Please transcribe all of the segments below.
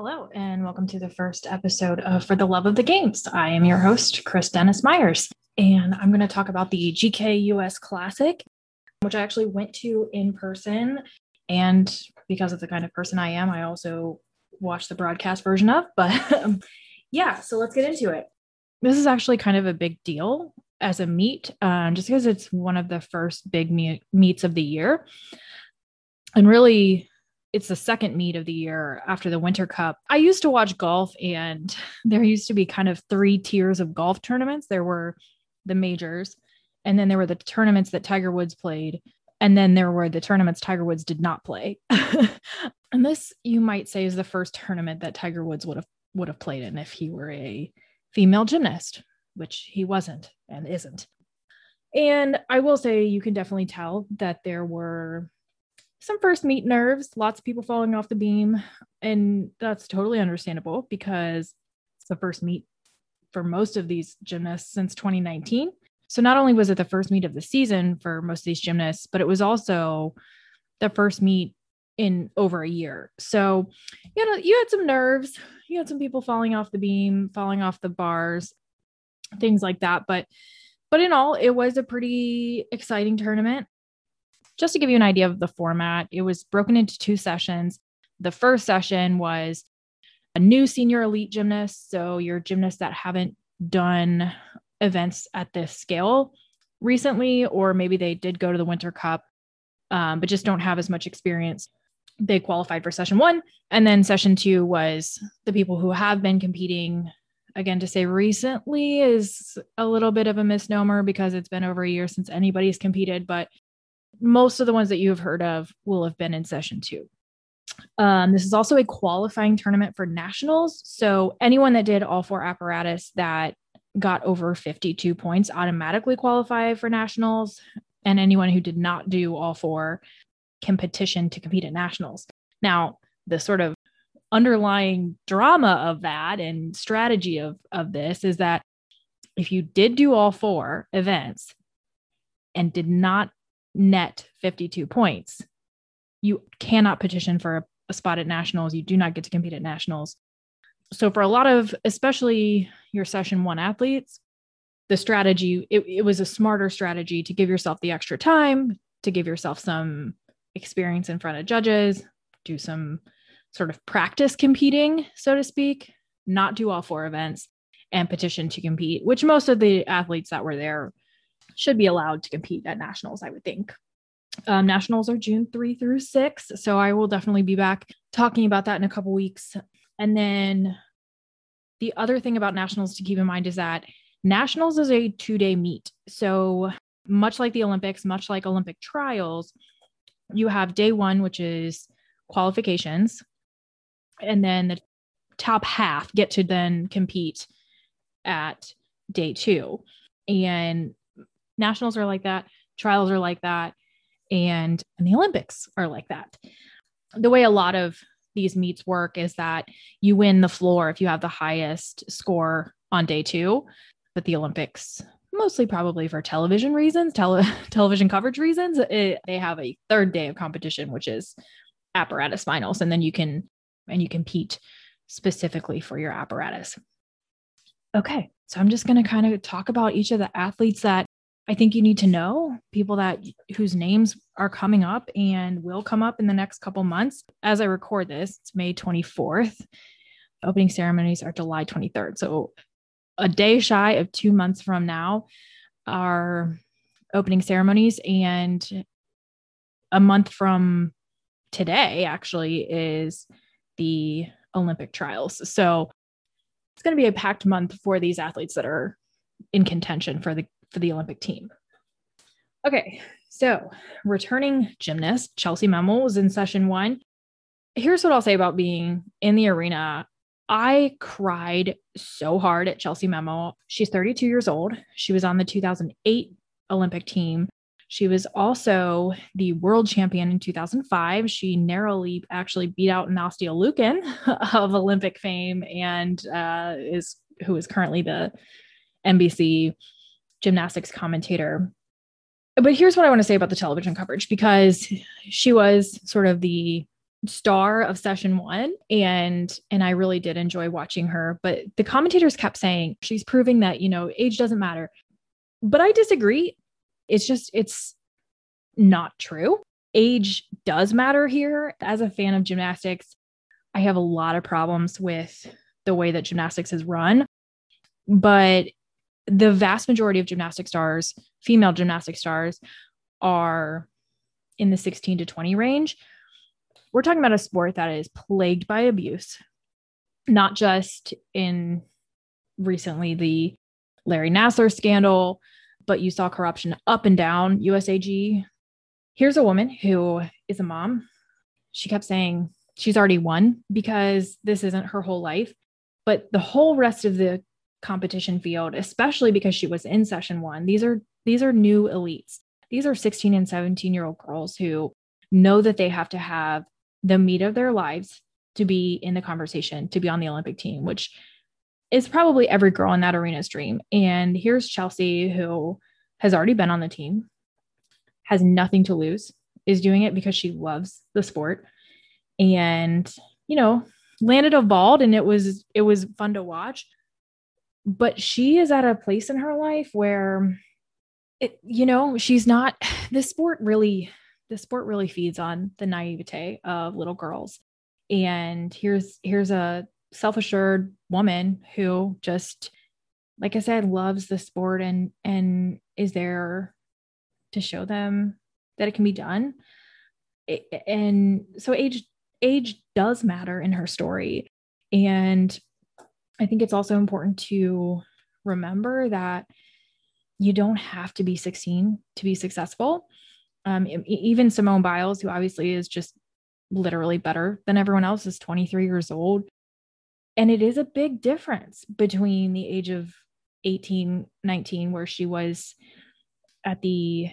Hello, and welcome to the first episode of For the Love of the Games. I am your host, Chris Dennis Myers, and I'm going to talk about the GK US Classic, which I actually went to in person. And because of the kind of person I am, I also watched the broadcast version of. But um, yeah, so let's get into it. This is actually kind of a big deal as a meet, um, just because it's one of the first big me- meets of the year. And really, it's the second meet of the year after the Winter Cup. I used to watch golf, and there used to be kind of three tiers of golf tournaments. There were the majors, and then there were the tournaments that Tiger Woods played, and then there were the tournaments Tiger Woods did not play. and this, you might say, is the first tournament that Tiger Woods would have would have played in if he were a female gymnast, which he wasn't and isn't. And I will say, you can definitely tell that there were some first meet nerves, lots of people falling off the beam. And that's totally understandable because it's the first meet for most of these gymnasts since 2019. So not only was it the first meet of the season for most of these gymnasts, but it was also the first meet in over a year. So you know, you had some nerves, you had some people falling off the beam, falling off the bars, things like that. But but in all, it was a pretty exciting tournament just to give you an idea of the format, it was broken into two sessions. The first session was a new senior elite gymnast. So, your gymnasts that haven't done events at this scale recently, or maybe they did go to the Winter Cup, um, but just don't have as much experience. They qualified for session one. And then session two was the people who have been competing. Again, to say recently is a little bit of a misnomer because it's been over a year since anybody's competed, but most of the ones that you have heard of will have been in session two. Um, this is also a qualifying tournament for nationals. So anyone that did all four apparatus that got over 52 points automatically qualify for nationals. And anyone who did not do all four can petition to compete at nationals. Now, the sort of underlying drama of that and strategy of, of this is that if you did do all four events and did not net 52 points. You cannot petition for a, a spot at nationals. You do not get to compete at nationals. So, for a lot of, especially your session one athletes, the strategy, it, it was a smarter strategy to give yourself the extra time, to give yourself some experience in front of judges, do some sort of practice competing, so to speak, not do all four events and petition to compete, which most of the athletes that were there should be allowed to compete at nationals, I would think. Um, nationals are June 3 through 6. So I will definitely be back talking about that in a couple weeks. And then the other thing about nationals to keep in mind is that nationals is a two day meet. So much like the Olympics, much like Olympic trials, you have day one, which is qualifications. And then the top half get to then compete at day two. And nationals are like that, trials are like that, and, and the Olympics are like that. The way a lot of these meets work is that you win the floor if you have the highest score on day two, but the Olympics mostly probably for television reasons, tele- television coverage reasons, it, they have a third day of competition, which is apparatus finals, and then you can and you compete specifically for your apparatus. Okay, so I'm just going to kind of talk about each of the athletes that I think you need to know people that whose names are coming up and will come up in the next couple months. As I record this, it's May 24th. Opening ceremonies are July 23rd. So a day shy of 2 months from now are opening ceremonies and a month from today actually is the Olympic trials. So it's going to be a packed month for these athletes that are in contention for the for the Olympic team. Okay, so returning gymnast Chellsie Memmel was in session one. Here's what I'll say about being in the arena. I cried so hard at Chellsie Memmel. She's 32 years old. She was on the 2008 Olympic team. She was also the world champion in 2005. She narrowly actually beat out Nastia Liukin of Olympic fame and uh, is who is currently the NBC gymnastics commentator. But here's what I want to say about the television coverage because she was sort of the star of session 1 and and I really did enjoy watching her. But the commentators kept saying she's proving that you know age doesn't matter. But I disagree. It's just it's not true. Age does matter here. As a fan of gymnastics I have a lot of problems with the way that gymnastics is run. But the vast majority of gymnastic stars female gymnastic stars are in the 16 to 20 range we're talking about a sport that is plagued by abuse, not just in recently the Larry Nassar scandal, but you saw corruption up and down USAG. Here's a woman who is a mom. She kept saying she's already won because this isn't her whole life. But the whole rest of the competition field, especially because she was in session one, these are these are new elites. These are 16 and 17 year old girls who know that they have to have the meet of their lives to be in the conversation, to be on the Olympic team, which is probably every girl in that arena's dream. And here's Chellsie, who has already been on the team, has nothing to lose, is doing it because she loves the sport. And, you know, landed a vault and it was it was fun to watch. But she is at a place in her life where it, you know, she's not this sport really the sport really feeds on the naivete of little girls. And here's here's a self-assured woman who just like I said loves the sport and and is there to show them that it can be done. And so age age does matter in her story. And I think it's also important to remember that you don't have to be 16 to be successful. Um, even Simone Biles, who obviously is just literally better than everyone else, is 23 years old. And it is a big difference between the age of 18, 19, where she was at the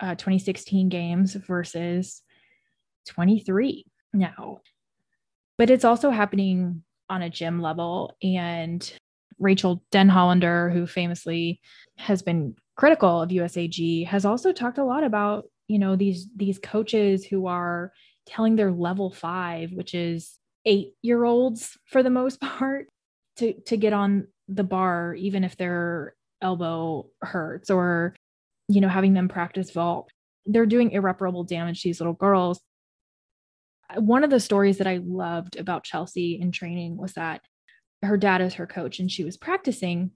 uh, 2016 games versus 23 now. But it's also happening on a gym level. And Rachel Denhollander, who famously has been critical of USAG, has also talked a lot about you know these these coaches who are telling their level 5 which is 8 year olds for the most part to to get on the bar even if their elbow hurts or you know having them practice vault they're doing irreparable damage to these little girls one of the stories that I loved about Chellsie in training was that her dad is her coach and she was practicing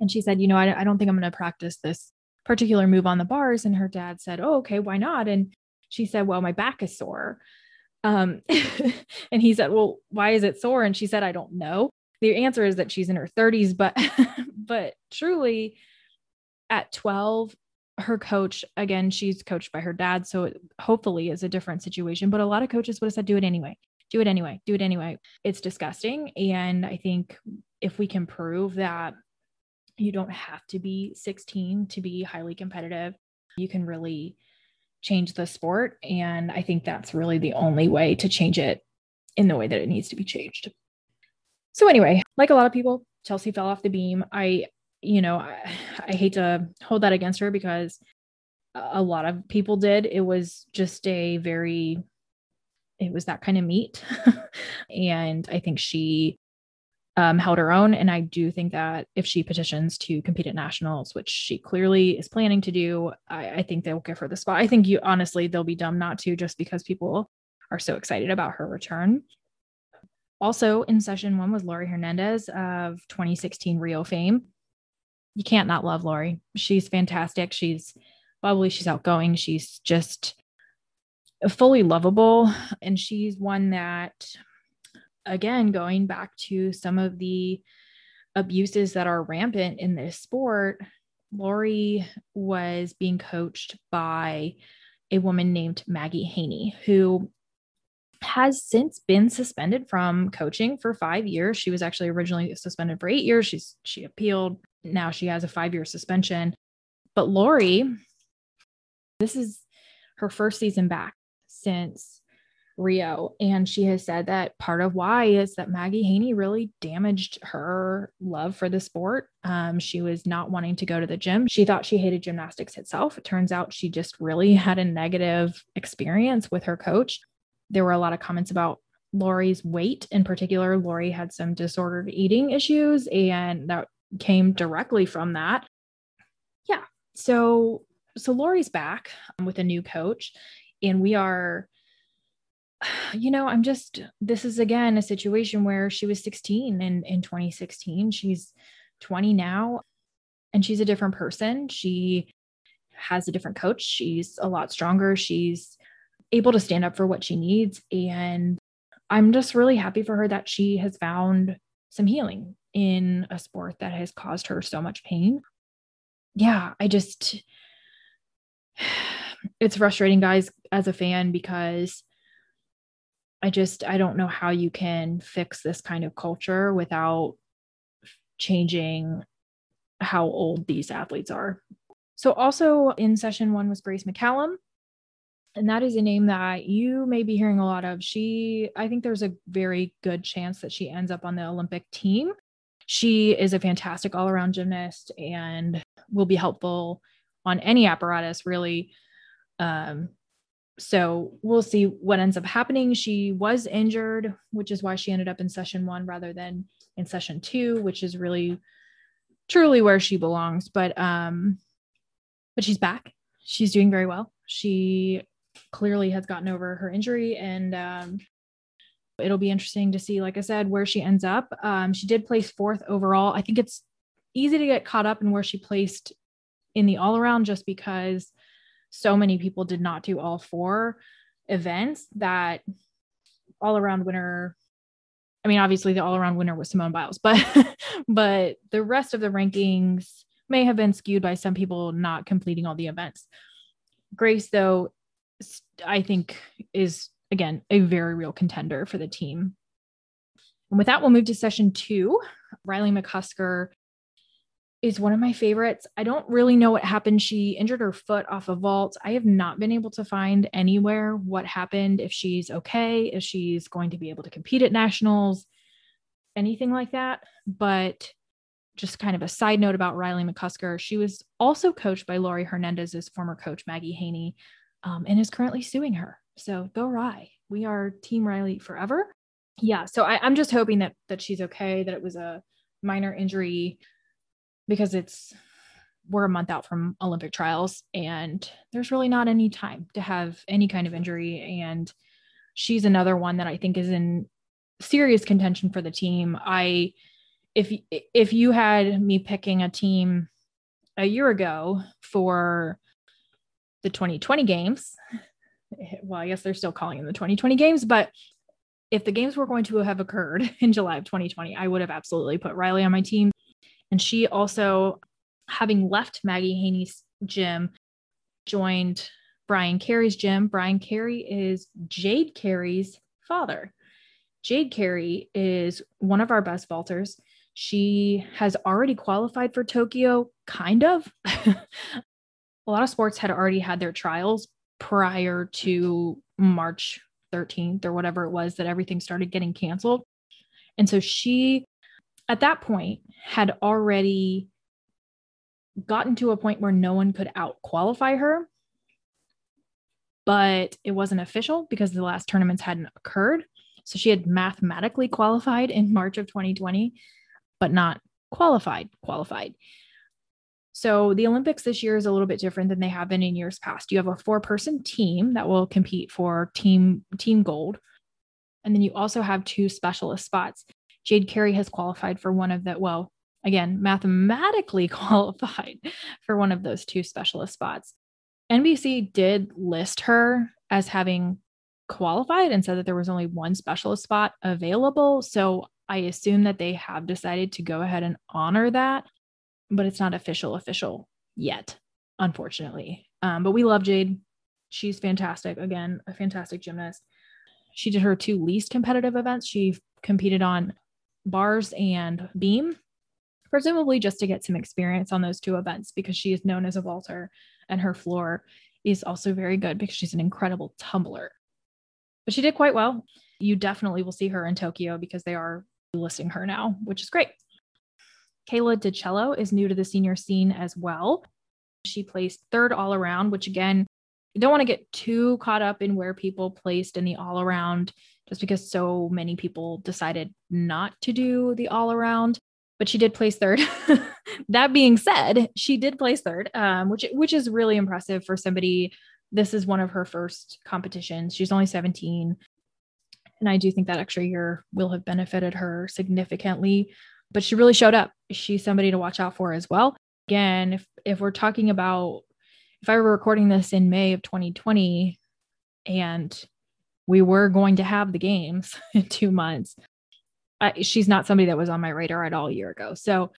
and she said, you know, I, I don't think I'm going to practice this particular move on the bars. And her dad said, Oh, okay, why not? And she said, Well, my back is sore. Um, and he said, Well, why is it sore? And she said, I don't know. The answer is that she's in her 30s, but but truly at 12, her coach, again, she's coached by her dad. So it hopefully is a different situation. But a lot of coaches would have said, do it anyway. Do it anyway. Do it anyway. It's disgusting. And I think if we can prove that you don't have to be 16 to be highly competitive. You can really change the sport. And I think that's really the only way to change it in the way that it needs to be changed. So, anyway, like a lot of people, Chellsie fell off the beam. I, you know, I, I hate to hold that against her because a lot of people did. It was just a very, it was that kind of meet. and I think she um, held her own. And I do think that if she petitions to compete at nationals, which she clearly is planning to do, I, I think they'll give her the spot. I think you honestly, they'll be dumb not to just because people are so excited about her return. Also in session one was Laurie Hernandez of 2016 Rio fame. You can't not love Laurie. She's fantastic. She's bubbly. She's outgoing. She's just fully lovable. And she's one that again, going back to some of the abuses that are rampant in this sport, Laurie was being coached by a woman named Maggie Haney, who has since been suspended from coaching for five years. She was actually originally suspended for eight years. She's she appealed. Now she has a five-year suspension. But Laurie, this is her first season back since Rio. And she has said that part of why is that Maggie Haney really damaged her love for the sport. Um, she was not wanting to go to the gym. She thought she hated gymnastics itself. It turns out she just really had a negative experience with her coach. there were a lot of comments about Laurie's weight in particular. Laurie had some disordered eating issues, and that came directly from that. Yeah. So, so Laurie's back um, with a new coach, and we are, you know, I'm just, this is again a situation where she was 16 in, in 2016. She's 20 now, and she's a different person. She has a different coach. She's a lot stronger. She's able to stand up for what she needs. And I'm just really happy for her that she has found some healing in a sport that has caused her so much pain. Yeah, I just, it's frustrating, guys, as a fan, because I just, I don't know how you can fix this kind of culture without changing how old these athletes are. So, also in session one was Grace McCallum and that is a name that you may be hearing a lot of. She, I think there's a very good chance that she ends up on the Olympic team. She is a fantastic all around gymnast and will be helpful on any apparatus, really. Um, so we'll see what ends up happening. She was injured, which is why she ended up in session one rather than in session two, which is really truly where she belongs. But um, but she's back. She's doing very well. She clearly has gotten over her injury and um, it'll be interesting to see like i said where she ends up. Um, she did place fourth overall. I think it's easy to get caught up in where she placed in the all around just because so many people did not do all four events that all around winner i mean obviously the all around winner was simone biles but but the rest of the rankings may have been skewed by some people not completing all the events. Grace though I think is again a very real contender for the team. And with that, we'll move to session two. Riley McCusker is one of my favorites. I don't really know what happened. She injured her foot off a vault. I have not been able to find anywhere what happened, if she's okay, if she's going to be able to compete at nationals, anything like that. But just kind of a side note about Riley McCusker, she was also coached by Laurie Hernandez's former coach, Maggie Haney, um, and is currently suing her. So go Rye. We are Team Riley forever. Yeah. So I, I'm just hoping that that she's okay, that it was a minor injury because it's we're a month out from Olympic trials and there's really not any time to have any kind of injury. And she's another one that I think is in serious contention for the team. I if if you had me picking a team a year ago for the 2020 games. Eh, well, I guess they're still calling them the 2020 games, but if the games were going to have occurred in July of 2020, I would have absolutely put Riley on my team. And she also, having left Maggie Haney's gym, joined Brian Carey's gym. Brian Carey is Jade Carey's father. Jade Carey is one of our best vaulters. She has already qualified for Tokyo, kind of. a lot of sports had already had their trials prior to March 13th or whatever it was that everything started getting canceled. And so she, at that point, had already gotten to a point where no one could out qualify her. But it wasn't official because the last tournaments hadn't occurred. So she had mathematically qualified in March of 2020, but not qualified, qualified. So the Olympics this year is a little bit different than they have been in years past. You have a four-person team that will compete for team team gold. And then you also have two specialist spots. Jade Carey has qualified for one of the well, again, mathematically qualified for one of those two specialist spots. NBC did list her as having qualified and said that there was only one specialist spot available. So I assume that they have decided to go ahead and honor that but it's not official official yet, unfortunately. Um, but we love Jade. She's fantastic. Again, a fantastic gymnast. She did her two least competitive events. She competed on bars and beam, presumably just to get some experience on those two events because she is known as a vaulter and her floor is also very good because she's an incredible tumbler. But she did quite well. You definitely will see her in Tokyo because they are listing her now, which is great. Kayla DiCello is new to the senior scene as well. She placed third all around, which again you don't want to get too caught up in where people placed in the all around just because so many people decided not to do the all around but she did place third. That being said she did place third um, which which is really impressive for somebody this is one of her first competitions. She's only 17 and i do think that extra year will have benefited her significantly but she really showed up she's somebody to watch out for as well again if if we're talking about if I were recording this in May of 2020 and we were going to have the games in two months, I, she's not somebody that was on my radar at all a year ago. So,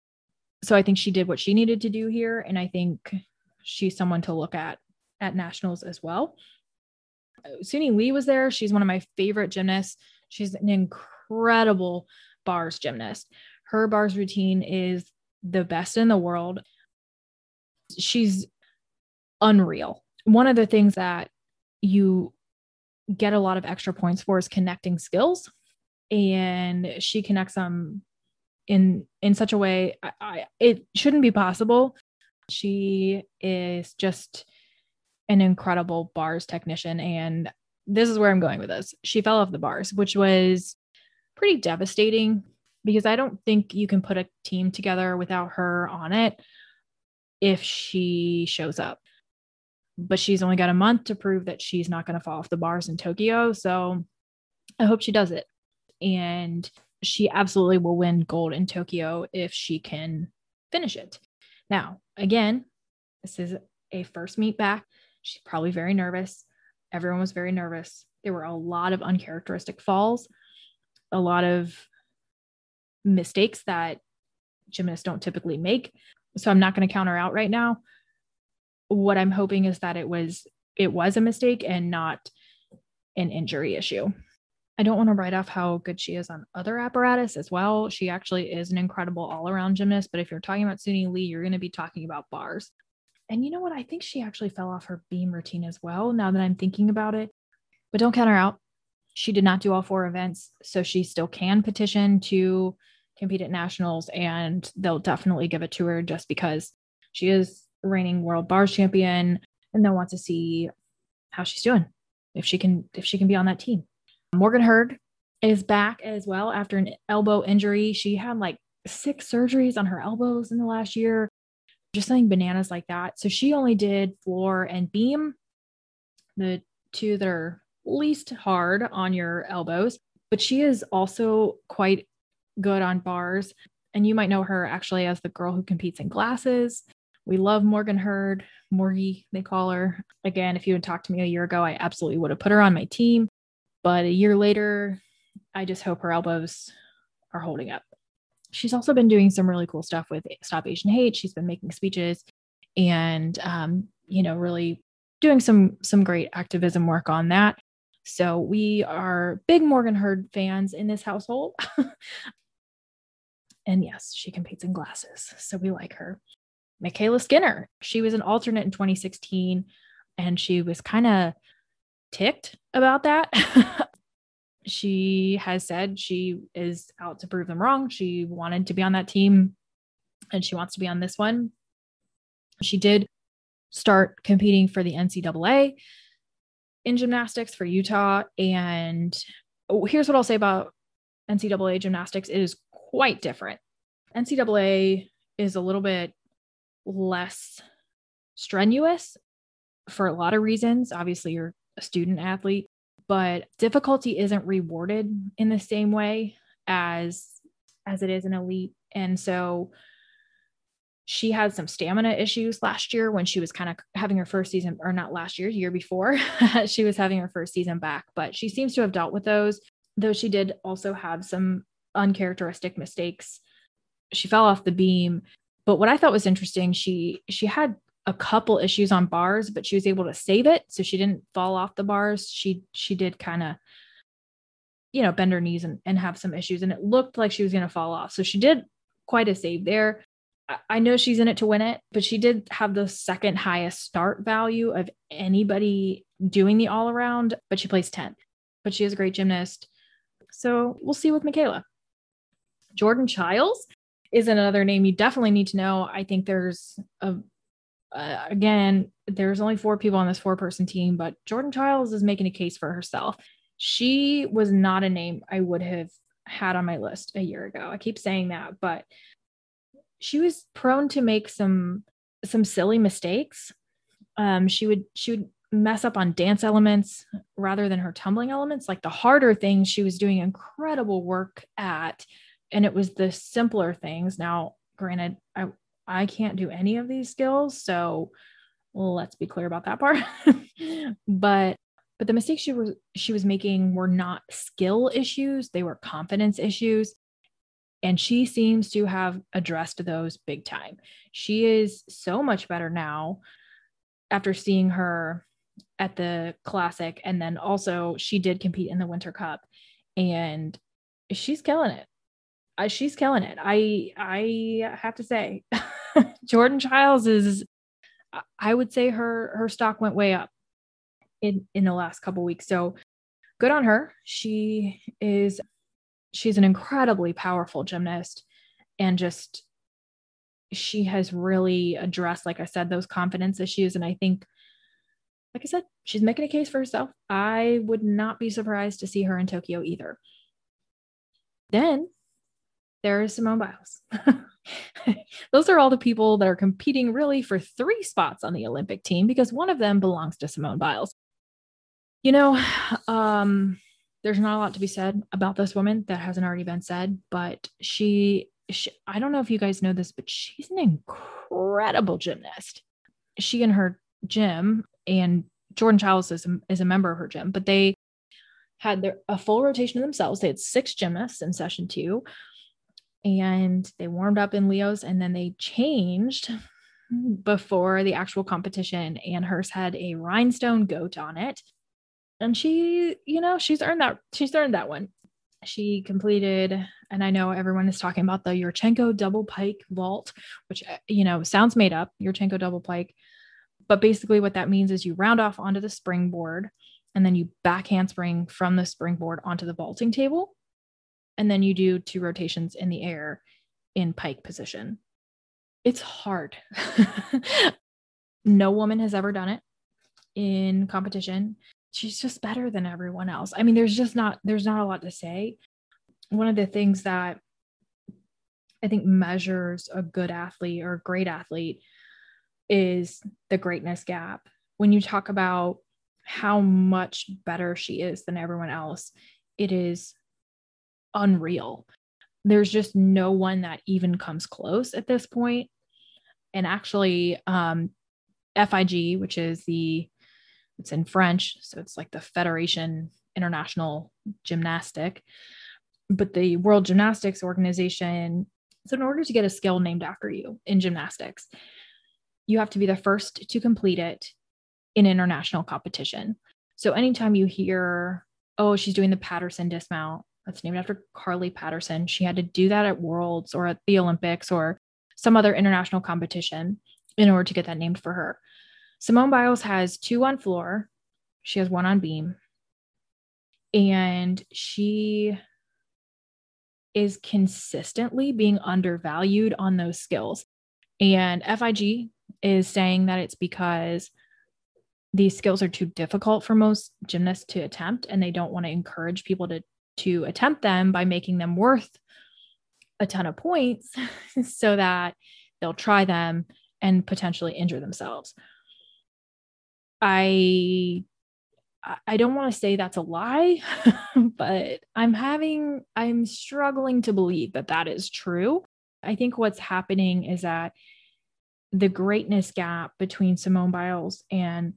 so I think she did what she needed to do here, and I think she's someone to look at at nationals as well. Suni Lee was there. She's one of my favorite gymnasts. She's an incredible bars gymnast. Her bars routine is the best in the world. She's unreal. One of the things that you get a lot of extra points for is connecting skills. And she connects them in in such a way I, I, it shouldn't be possible. She is just an incredible bars technician and this is where I'm going with this. She fell off the bars, which was pretty devastating because I don't think you can put a team together without her on it if she shows up but she's only got a month to prove that she's not going to fall off the bars in Tokyo. So I hope she does it. And she absolutely will win gold in Tokyo if she can finish it. Now, again, this is a first meet back. She's probably very nervous. Everyone was very nervous. There were a lot of uncharacteristic falls, a lot of mistakes that gymnasts don't typically make. So I'm not going to count her out right now what I'm hoping is that it was it was a mistake and not an injury issue. I don't want to write off how good she is on other apparatus as well. She actually is an incredible all-around gymnast, but if you're talking about Suni Lee, you're going to be talking about bars. And you know what? I think she actually fell off her beam routine as well now that I'm thinking about it. But don't count her out. She did not do all four events, so she still can petition to compete at nationals and they'll definitely give it to her just because she is reigning world bars champion and they'll want to see how she's doing if she can if she can be on that team. Morgan hurd is back as well after an elbow injury. She had like six surgeries on her elbows in the last year. Just something bananas like that. So she only did floor and beam the two that are least hard on your elbows but she is also quite good on bars and you might know her actually as the girl who competes in glasses we love Morgan Hurd, Morgie, they call her. Again, if you had talked to me a year ago, I absolutely would have put her on my team. But a year later, I just hope her elbows are holding up. She's also been doing some really cool stuff with Stop Asian Hate. She's been making speeches and, um, you know, really doing some some great activism work on that. So we are big Morgan Hurd fans in this household. and yes, she competes in glasses, so we like her. MyKayla Skinner. She was an alternate in 2016 and she was kind of ticked about that. she has said she is out to prove them wrong. She wanted to be on that team and she wants to be on this one. She did start competing for the NCAA in gymnastics for Utah. And oh, here's what I'll say about NCAA gymnastics it is quite different. NCAA is a little bit less strenuous for a lot of reasons. Obviously, you're a student athlete, but difficulty isn't rewarded in the same way as as it is an elite. And so she had some stamina issues last year when she was kind of having her first season, or not last year, year before, she was having her first season back. But she seems to have dealt with those, though she did also have some uncharacteristic mistakes. She fell off the beam but what I thought was interesting, she she had a couple issues on bars, but she was able to save it, so she didn't fall off the bars. She she did kind of you know bend her knees and, and have some issues and it looked like she was going to fall off so she did quite a save there I know she's in it to win it, but she did have the second highest start value of anybody doing the all around, but she placed 10th. But she is a great gymnast. So we'll see with MyKayla. Jordan Chiles is another name you definitely need to know. I think there's a uh, again, there's only four people on this four person team, but Jordan Chiles is making a case for herself. She was not a name I would have had on my list a year ago. I keep saying that, but she was prone to make some some silly mistakes. Um, she would she would mess up on dance elements rather than her tumbling elements. Like the harder things, she was doing incredible work at, and it was the simpler things. Now, granted, I I can't do any of these skills, so let's be clear about that part. but but the mistakes she was she was making were not skill issues; they were confidence issues. And she seems to have addressed those big time. She is so much better now after seeing her at the classic. And then also, she did compete in the Winter Cup and she's killing it. Uh, she's killing it. I I have to say, Jordan Chiles is. I would say her her stock went way up in in the last couple weeks. So good on her. She is she's an incredibly powerful gymnast and just she has really addressed like i said those confidence issues and i think like i said she's making a case for herself i would not be surprised to see her in tokyo either then there is simone biles those are all the people that are competing really for three spots on the olympic team because one of them belongs to simone biles you know um there's not a lot to be said about this woman that hasn't already been said, but she, she, I don't know if you guys know this, but she's an incredible gymnast. She and her gym and Jordan Chiles is a, is a member of her gym, but they had their, a full rotation of themselves. They had six gymnasts in session two, and they warmed up in Leo's, and then they changed before the actual competition. And hers had a rhinestone goat on it, and she you know she's earned that she's earned that one. She completed and i know everyone is talking about the yurchenko double pike vault which uh, you know sounds made up yurchenko double pike. But basically what that means is you round off onto the springboard and then you back handspring from the springboard onto the vaulting table and then you do two rotations in the air in pike position it's hard no woman has ever done it in competition she's just better than everyone else. I mean, there's just not there's not a lot to say. One of the things that I think measures a good athlete or a great athlete is the greatness gap. When you talk about how much better she is than everyone else, it is unreal. There's just no one that even comes close at this point. And actually, um, FIG, which is the it's in French, so it's like the Federation International Gymnastic. But the World Gymnastics Organization, so in order to get a skill named after you in gymnastics, you have to be the first to complete it in international competition. So anytime you hear, oh, she's doing the Patterson dismount, that's named after Carly Patterson. She had to do that at Worlds or at the Olympics or some other international competition in order to get that named for her. Simone Biles has two on floor, she has one on beam, and she is consistently being undervalued on those skills. And FIG is saying that it's because these skills are too difficult for most gymnasts to attempt and they don't want to encourage people to to attempt them by making them worth a ton of points so that they'll try them and potentially injure themselves. I I don't want to say that's a lie, but I'm having I'm struggling to believe that that is true. I think what's happening is that the greatness gap between Simone Biles and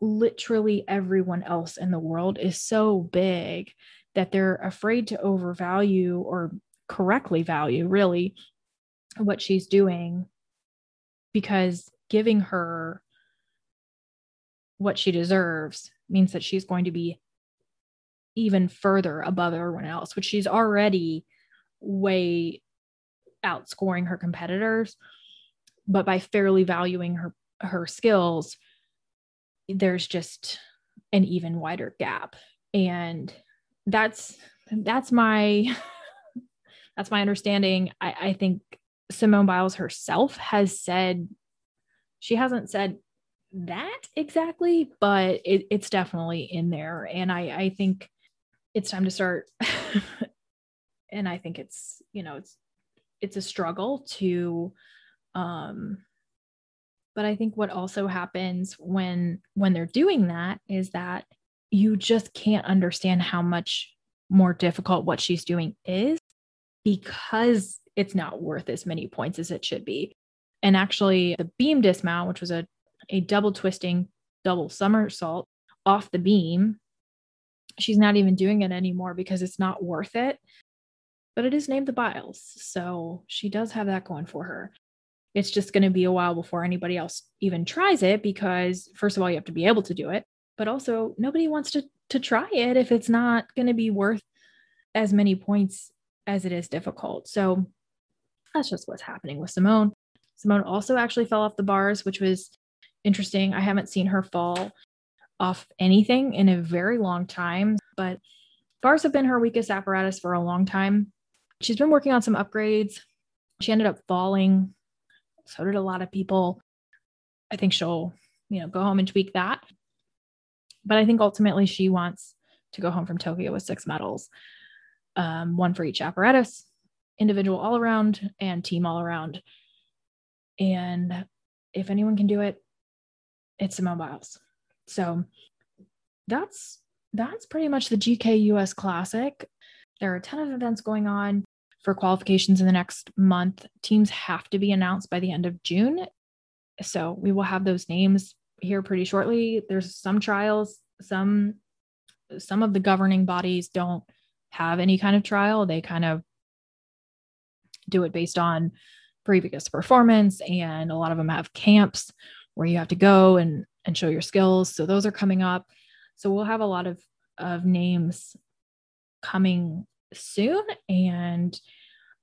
literally everyone else in the world is so big that they're afraid to overvalue or correctly value really what she's doing because giving her what she deserves means that she's going to be even further above everyone else, which she's already way outscoring her competitors. But by fairly valuing her her skills, there's just an even wider gap. And that's that's my that's my understanding. I, I think Simone Biles herself has said she hasn't said that exactly, but it, it's definitely in there. And I, I think it's time to start. and I think it's, you know, it's it's a struggle to um but I think what also happens when when they're doing that is that you just can't understand how much more difficult what she's doing is because it's not worth as many points as it should be. And actually, the beam dismount, which was a, a double twisting, double somersault off the beam, she's not even doing it anymore because it's not worth it. But it is named the Biles. So she does have that going for her. It's just going to be a while before anybody else even tries it because, first of all, you have to be able to do it. But also, nobody wants to, to try it if it's not going to be worth as many points as it is difficult. So that's just what's happening with Simone. Simone also actually fell off the bars, which was interesting. I haven't seen her fall off anything in a very long time, but bars have been her weakest apparatus for a long time. She's been working on some upgrades. She ended up falling. So did a lot of people. I think she'll, you know, go home and tweak that. But I think ultimately she wants to go home from Tokyo with six medals, um, one for each apparatus, individual all around, and team all around. And if anyone can do it, it's Simone Biles. So that's that's pretty much the GK US Classic. There are a ton of events going on for qualifications in the next month. Teams have to be announced by the end of June. So we will have those names here pretty shortly. There's some trials, some some of the governing bodies don't have any kind of trial. They kind of do it based on previous performance and a lot of them have camps where you have to go and and show your skills so those are coming up so we'll have a lot of of names coming soon and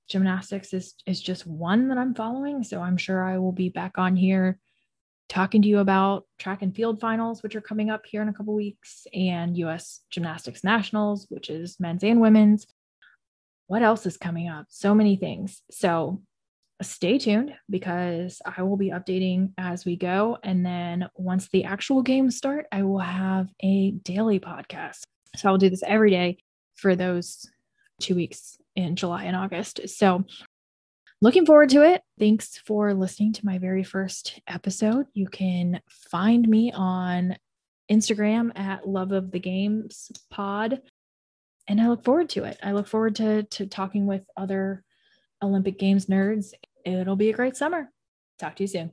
gymnastics is is just one that I'm following so I'm sure I will be back on here talking to you about track and field finals which are coming up here in a couple weeks and US gymnastics nationals which is men's and women's what else is coming up? So many things. So stay tuned because I will be updating as we go. And then once the actual games start, I will have a daily podcast. So I'll do this every day for those two weeks in July and August. So looking forward to it. Thanks for listening to my very first episode. You can find me on Instagram at Love of the Games Pod and I look forward to it. I look forward to to talking with other Olympic Games nerds. It'll be a great summer. Talk to you soon.